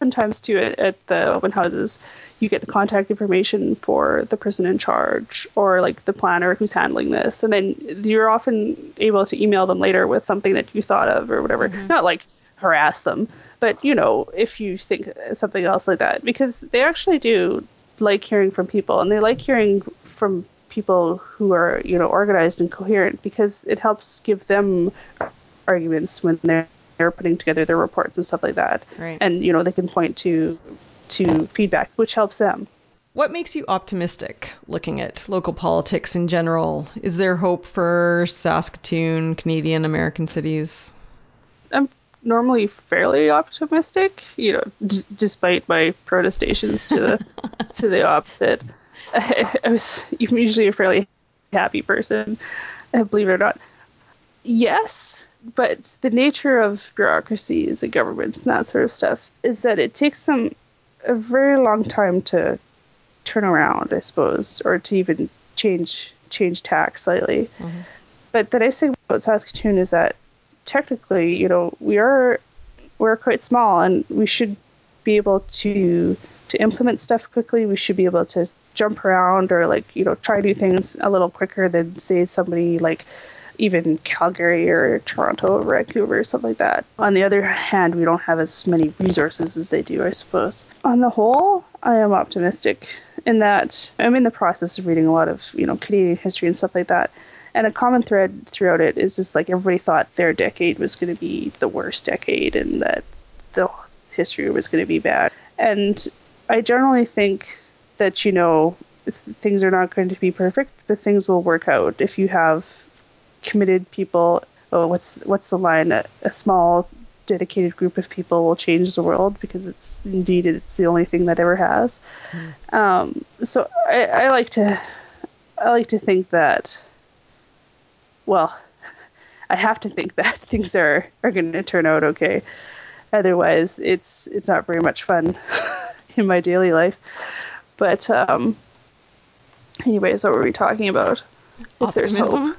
oftentimes too at, at the open houses you get the contact information for the person in charge or like the planner who's handling this. And then you're often able to email them later with something that you thought of or whatever. Mm-hmm. Not like harass them but you know if you think something else like that. Because they actually do like hearing from people and they like hearing from people who are you know organized and coherent because it helps give them arguments when they're they're putting together their reports and stuff like that Right. and you know they can point to to feedback which helps them What makes you optimistic looking at local politics in general? Is there hope for Saskatoon, Canadian American cities? i'm normally fairly optimistic you know d- despite my protestations to the (laughs) to the opposite I, (laughs) I was I'm usually a fairly happy person believe it or not yes but the nature of bureaucracies and governments and that sort of stuff is that it takes them a very long time to turn around, I suppose, or to even change change tack slightly. Mm-hmm. But the nice thing about Saskatoon is that technically, you know, we are we're quite small, and we should be able to to implement stuff quickly. We should be able to jump around or like you know try new things a little quicker than say somebody like even Calgary or Toronto or Vancouver or something like that. On the other hand, we don't have as many resources as they do, I suppose. On the whole, I am optimistic in that I'm in the process of reading a lot of you know Canadian history and stuff like that. And a common thread throughout it is just like everybody thought their decade was going to be the worst decade and that the history was going to be bad. And I generally think that, you know, things are not going to be perfect, but things will work out if you have committed people. Oh, what's what's the line? A, a small, dedicated group of people will change the world because it's indeed it's the only thing that ever has. Mm. Um, so I, I like to I like to think that well, (laughs) I have to think that (laughs) things are, are going to turn out okay. Otherwise, it's it's not very much fun (laughs) in my daily life. But um, anyways, what were we talking about? Optimism.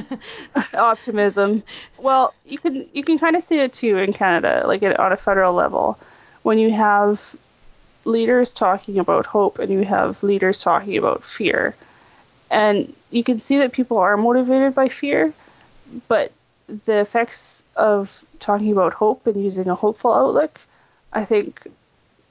(laughs) Optimism. Well, you can you can kind of see it too in Canada, like on a federal level, when you have leaders talking about hope and you have leaders talking about fear and you can see that people are motivated by fear, but the effects of talking about hope and using a hopeful outlook, I think,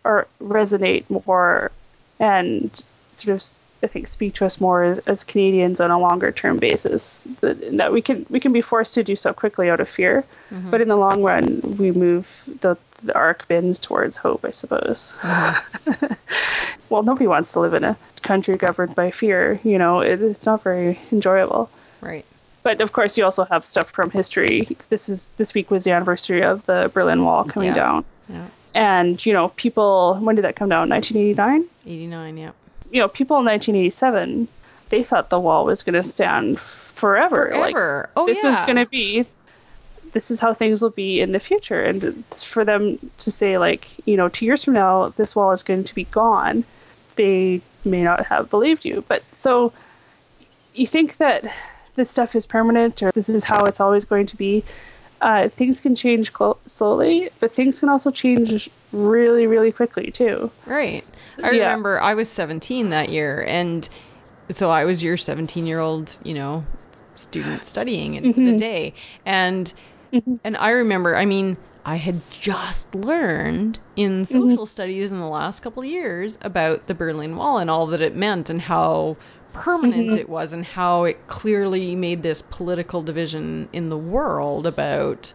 are resonate more and sort of I think speak to us more as, as Canadians on a longer term basis. That, that, we can we can be forced to do so quickly out of fear, mm-hmm. but in the long run, we move the the arc bends towards hope, I suppose. Mm-hmm. (laughs) well, nobody wants to live in a country governed by fear. You know, it, it's not very enjoyable. Right. But of course, you also have stuff from history. This is this week was the anniversary of the Berlin Wall coming yeah. down. Yeah. And you know, people. When did that come down? 1989. 89. Yeah. You know, people in 1987, they thought the wall was going to stand forever. Forever. Like, oh, this yeah. was going to be this is how things will be in the future. And for them to say, like, you know, two years from now, this wall is going to be gone, they may not have believed you. But so you think that this stuff is permanent or this is how it's always going to be. Uh, things can change clo- slowly, but things can also change really, really quickly too. Right. I yeah. remember I was 17 that year, and so I was your 17 year old, you know, student studying in mm-hmm. the day, and Mm-hmm. And I remember, I mean, I had just learned in mm-hmm. social mm-hmm. studies in the last couple of years about the Berlin Wall and all that it meant and how permanent mm-hmm. it was and how it clearly made this political division in the world about,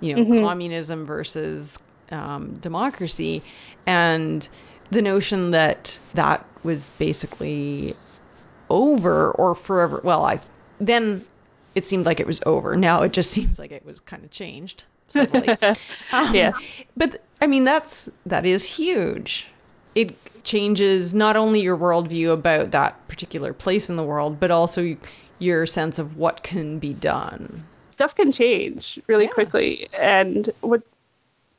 you know, mm-hmm. communism versus um, democracy. And the notion that that was basically over or forever. Well, I then it seemed like it was over. Now it just (laughs) seems like it was kind of changed suddenly. (laughs) um, yeah. But I mean, that's that is huge. It changes not only your worldview about that particular place in the world, but also your sense of what can be done. Stuff can change really yeah. quickly, and what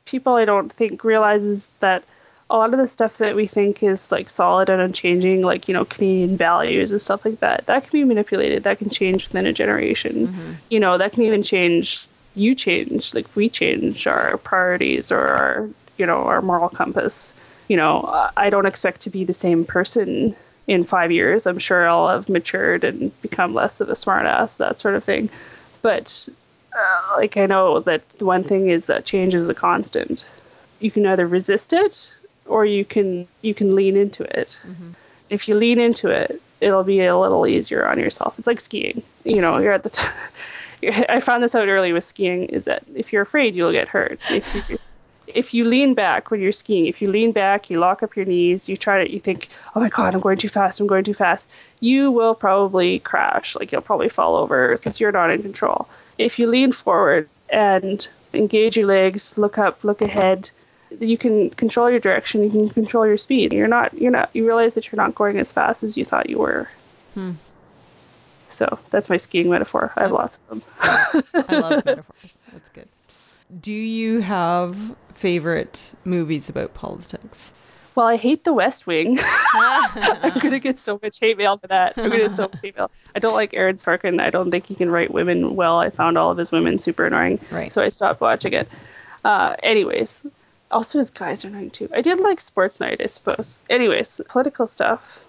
people I don't think realizes that a lot of the stuff that we think is like solid and unchanging, like you know Canadian values and stuff like that, that can be manipulated. That can change within a generation. Mm-hmm. You know, that can even change. You change, like we change our priorities or our you know our moral compass. You know, I don't expect to be the same person in five years. I'm sure I'll have matured and become less of a smartass, that sort of thing. But uh, like I know that the one thing is that change is a constant. You can either resist it or you can you can lean into it. Mm-hmm. If you lean into it, it'll be a little easier on yourself. It's like skiing. You know, you're at the. T- (laughs) I found this out early with skiing is that if you're afraid, you'll get hurt. If you, if you lean back when you're skiing, if you lean back, you lock up your knees, you try to, you think, oh my god, I'm going too fast, I'm going too fast. You will probably crash. Like you'll probably fall over because you're not in control. If you lean forward and engage your legs, look up, look ahead, you can control your direction, you can control your speed. You're not, you're not, you realize that you're not going as fast as you thought you were. Hmm. So that's my skiing metaphor. I have lots of them. (laughs) I love metaphors. That's good. Do you have favorite movies about politics? Well, I hate The West Wing. (laughs) I'm (laughs) gonna get so much hate mail for that. I'm gonna get so much hate mail. I don't like Aaron Sorkin. I don't think he can write women well. I found all of his women super annoying. Right. So I stopped watching it. Uh, anyways, also, his guys are annoying too. I did like Sports Night, I suppose. Anyways, political stuff.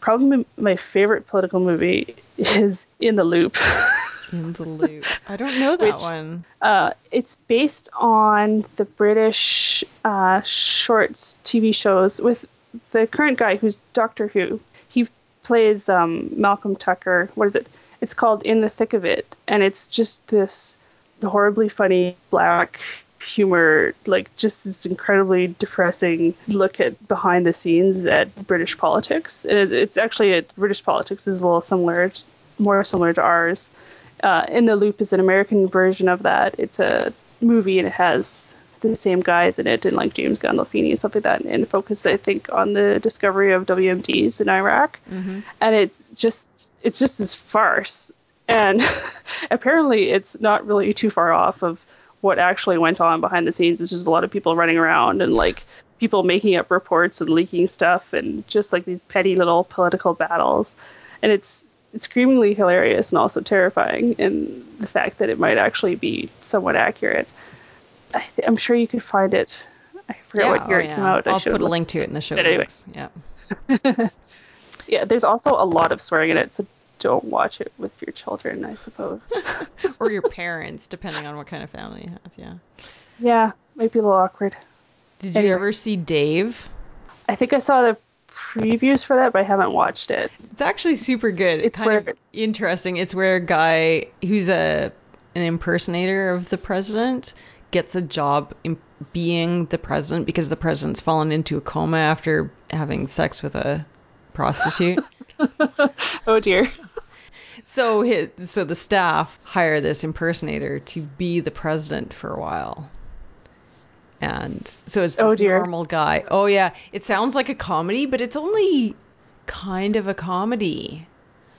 Probably my favorite political movie is In the Loop. (laughs) In the Loop. I don't know that Which, one. Uh, it's based on the British uh, shorts TV shows with the current guy who's Doctor Who. He plays um, Malcolm Tucker. What is it? It's called In the Thick of It, and it's just this horribly funny black humor, like just this incredibly depressing look at behind the scenes at British politics. It, it's actually a, British politics is a little similar, more similar to ours. Uh, In the Loop is an American version of that. It's a movie and it has the same guys in it and like James Gandolfini and stuff like that, and focus I think on the discovery of WMDs in Iraq, mm-hmm. and it's just it's just this farce, and (laughs) apparently it's not really too far off of what actually went on behind the scenes. It's just a lot of people running around and like people making up reports and leaking stuff, and just like these petty little political battles, and it's screamingly hilarious and also terrifying in the fact that it might actually be somewhat accurate. I am sure you could find it. I forget yeah, what year oh, yeah. it came out. I'll put a link to it in the show notes. Yeah. (laughs) yeah, there's also a lot of swearing in it, so don't watch it with your children, I suppose. (laughs) or your parents, depending on what kind of family you have, yeah. Yeah, might be a little awkward. Did you ever see Dave? I think I saw the previews for that, but I haven't watched it. It's actually super good. It's kind where... of interesting. It's where a guy who's a an impersonator of the president gets a job in being the president because the president's fallen into a coma after having sex with a prostitute. (laughs) oh dear. So his, so the staff hire this impersonator to be the president for a while. And so it's this oh normal guy. Oh yeah, it sounds like a comedy, but it's only kind of a comedy.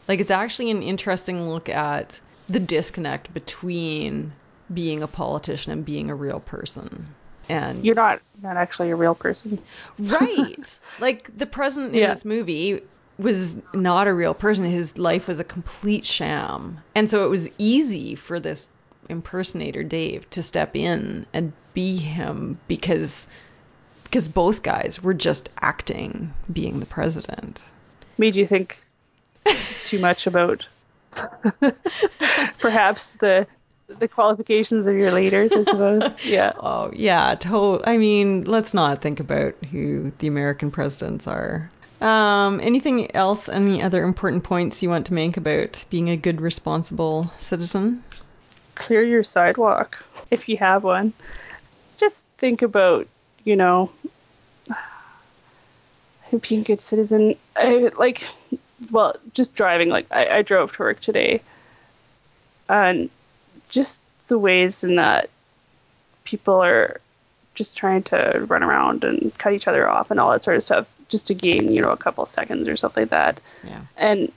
Like it's actually an interesting look at the disconnect between being a politician and being a real person. And you're not not actually a real person. right. (laughs) Like the president in yeah. this movie was not a real person. His life was a complete sham. And so it was easy for this impersonator Dave to step in and be him because because both guys were just acting being the president. Made you think too much about (laughs) perhaps the the qualifications of your leaders, I suppose. (laughs) Yeah. Oh, yeah. To- I mean, let's not think about who the American presidents are. Um, anything else? Any other important points you want to make about being a good, responsible citizen? Clear your sidewalk if you have one. Just think about, you know, (sighs) being a good citizen. I like, well, just driving. Like, I, I drove to work today, and just the ways in that people are just trying to run around and cut each other off and all that sort of stuff just to gain, you know, a couple seconds or something like that. Yeah. And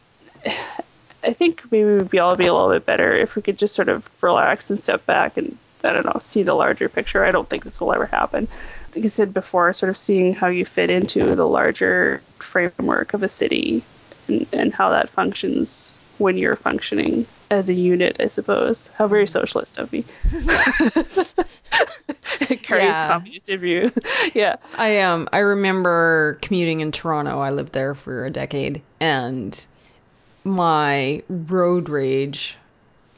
I think maybe we'd be all be a little bit better if we could just sort of relax and step back and I don't know, see the larger picture. I don't think this will ever happen. Like I said before, sort of seeing how you fit into the larger framework of a city and, and how that functions when you're functioning as a unit, I suppose. How very mm-hmm. socialist of me. (laughs) (laughs) (laughs) Carrie's yeah. communist view. (laughs) yeah. I um I remember commuting in Toronto. I lived there for a decade and my road rage,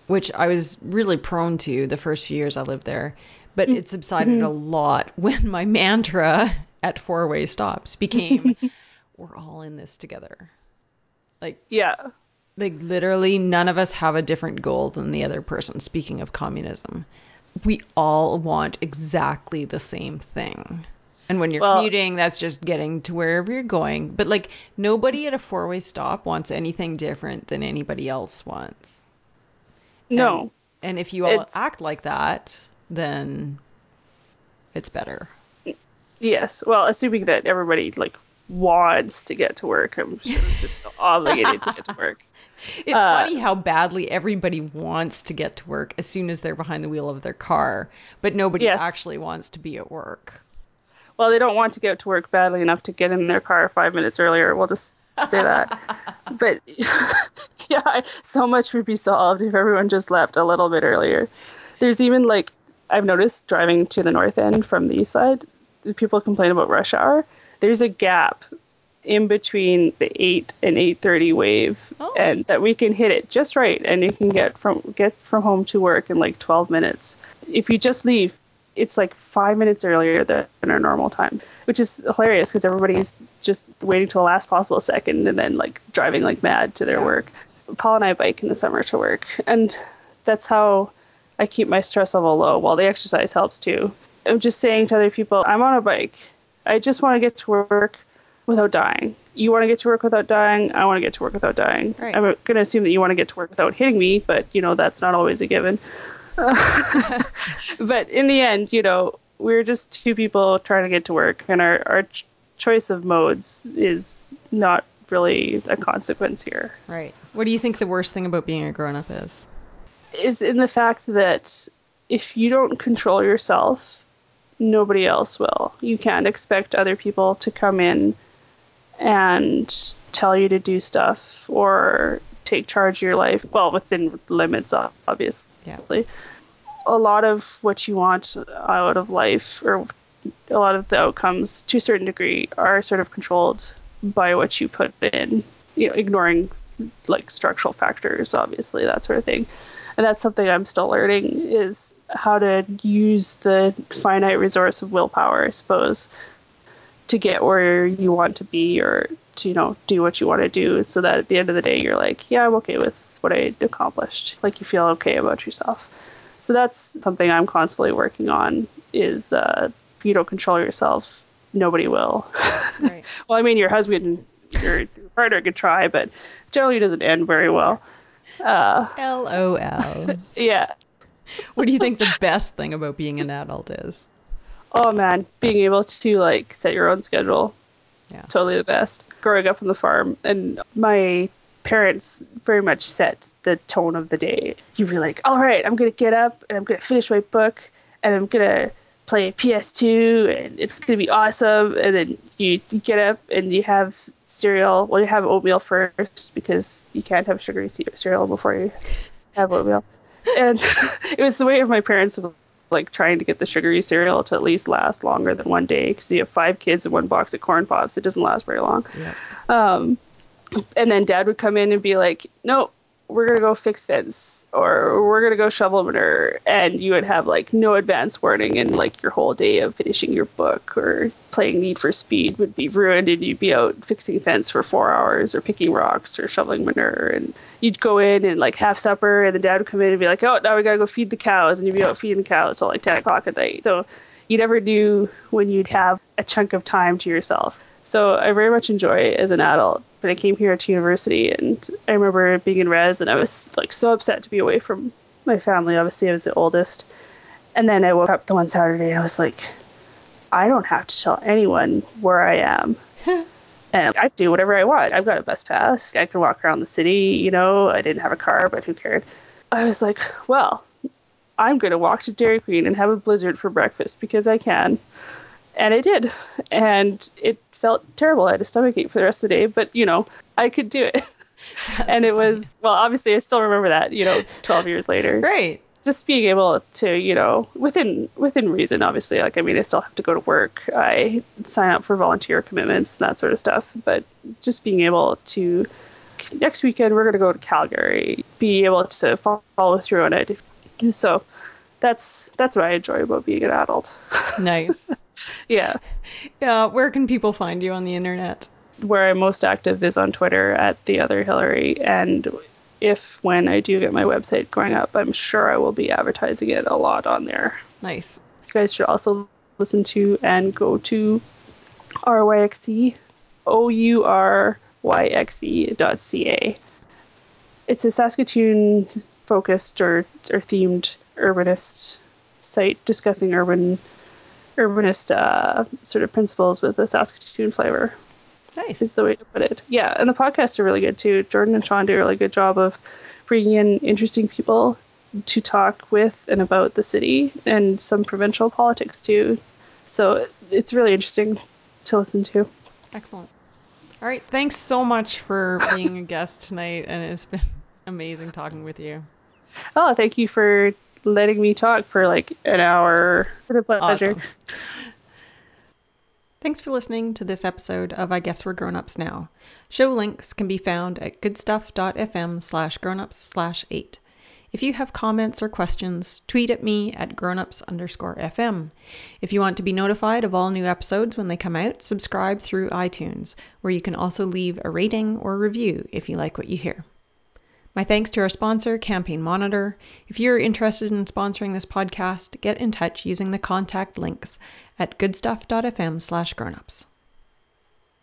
which I was really prone to the first few years I lived there, but it subsided mm-hmm. a lot (laughs) when my mantra at four way stops became we're all in this together. Like Yeah like literally none of us have a different goal than the other person speaking of communism we all want exactly the same thing. And when you're well, commuting that's just getting to wherever you're going. But like nobody at a four-way stop wants anything different than anybody else wants. No. and, and if you all it's, act like that then it's better. Yes. Well assuming that everybody like wants to get to work i'm just (laughs) obligated to get to work it's uh, funny how badly everybody wants to get to work as soon as they're behind the wheel of their car, but nobody yes. actually wants to be at work. Well, they don't want to get to work badly enough to get in their car five minutes earlier. We'll just say that. (laughs) but (laughs) yeah, so much would be solved if everyone just left a little bit earlier. There's even like I've noticed driving to the north end from the east side, people complain about rush hour. There's a gap in between the 8 and 8:30 wave oh. and that we can hit it just right and you can get from get from home to work in like 12 minutes if you just leave it's like five minutes earlier than our normal time, which is hilarious because everybody's just waiting till the last possible second and then like driving like mad to their Yeah. work. Paul and I bike in the summer to work, and that's how I keep my stress level low. While the exercise helps too. I'm just saying to other people, I'm on a bike. I just want to get to work without dying. You want to get to work without dying. I want to get to work without dying. Right. I'm going to assume that you want to get to work without hitting me, but you know that's not always a given. (laughs) but in the end, you know, we're just two people trying to get to work, and our our ch- choice of modes is not really a consequence here. Right. What do you think the worst thing about being a grown up is? Is in the fact that if you don't control yourself, nobody else will. You can't expect other people to come in and tell you to do stuff or take charge of your life. Well, within limits, ob- obviously. Yeah. A lot of what you want out of life, or a lot of the outcomes, to a certain degree, are sort of controlled by what you put in. You know, ignoring like structural factors, obviously, that sort of thing. And that's something I'm still learning is how to use the finite resource of willpower, I suppose, to get where you want to be or to you know do what you want to do so that at the end of the day you're like yeah i'm okay with what i accomplished like you feel okay about yourself so that's something i'm constantly working on is uh, if you don't control yourself nobody will (laughs) Right. well i mean your husband your, your partner could try but generally doesn't end very well LOL. (laughs) yeah what do you think the best thing about being an adult is? Oh man being able to like set your own schedule Yeah. totally the best. Growing up on the farm, and my parents very much set the tone of the day. You'd be like, all right, I'm going to get up and I'm going to finish my book and I'm going to play PS2 and it's going to be awesome. And then you, you get up and you have cereal. Well, you have oatmeal first because you can't have sugary cereal before you have oatmeal. And (laughs) it was the way of my parents of like trying to get the sugary cereal to at least last longer than one day because you have five kids and one box of corn pops. It doesn't last very long. Yeah. Um, and then dad would come in and be like, no, we're to go fix fence or we're to go shovel manure. And you would have like no advance warning and like your whole day of finishing your book or playing Need for Speed would be ruined and you'd be out fixing fence for four hours or picking rocks or shoveling manure. And you'd go in and like have supper and the dad would come in and be like, oh, now we got to go feed the cows. And you'd be out feeding the cows till like 10 o'clock at night. So you never knew when you'd have a chunk of time to yourself. So I very much enjoy as an adult. But I came here to university and I remember being in res and I was like so upset to be away from my family. Obviously I was the oldest. And then I woke up the one Saturday and I was like, I don't have to tell anyone where I am. (laughs) and I do whatever I want. I've got a bus pass. I can walk around the city, you know. I didn't have a car, but who cared? I was like, well, I'm going to walk to Dairy Queen and have a blizzard for breakfast because I can. And I did. And it felt terrible. I had a stomach ache for the rest of the day, but you know, I could do it. and it was, well, obviously, I still remember that, you know, 12 years later. Great. Just being able to, you know, within within reason, obviously. Like, I mean, I still have to go to work. I sign up for volunteer commitments and that sort of stuff. But just being able to, next weekend, we're going to go to Calgary, be able to follow through on it. So that's that's what I enjoy about being an adult. (laughs) Nice. Yeah. Yeah. Where can people find you on the internet? where I'm most active is on Twitter at the other Hillary, and if when I do get my website going up, I'm sure I will be advertising it a lot on there. Nice. You guys should also listen to and go to Our YXE, O U R Y X E dot C A. It's a Saskatoon focused or, or themed urbanist site discussing urban urbanist uh, sort of principles with a Saskatoon flavor Nice. is the way to put it. Yeah, and the podcasts are really good too. Jordan and Sean do a really good job of bringing in interesting people to talk with and about the city and some provincial politics too. So it's really interesting to listen to. Excellent. All right. Thanks so much for being a guest tonight, and it's been (laughs) amazing talking with you. Oh, thank you for letting me talk for like an hour. What a pleasure. Awesome. Thanks for listening to this episode of I Guess We're Grown Ups Now. Show links can be found at goodstuff.fm slash grownups slash eight. If you have comments or questions, tweet at me at grownups underscore FM. If you want to be notified of all new episodes when they come out, subscribe through iTunes, where you can also leave a rating or review if you like what you hear. My thanks to our sponsor, Campaign Monitor. If you're interested in sponsoring this podcast, get in touch using the contact links at goodstuff.fm/grownups.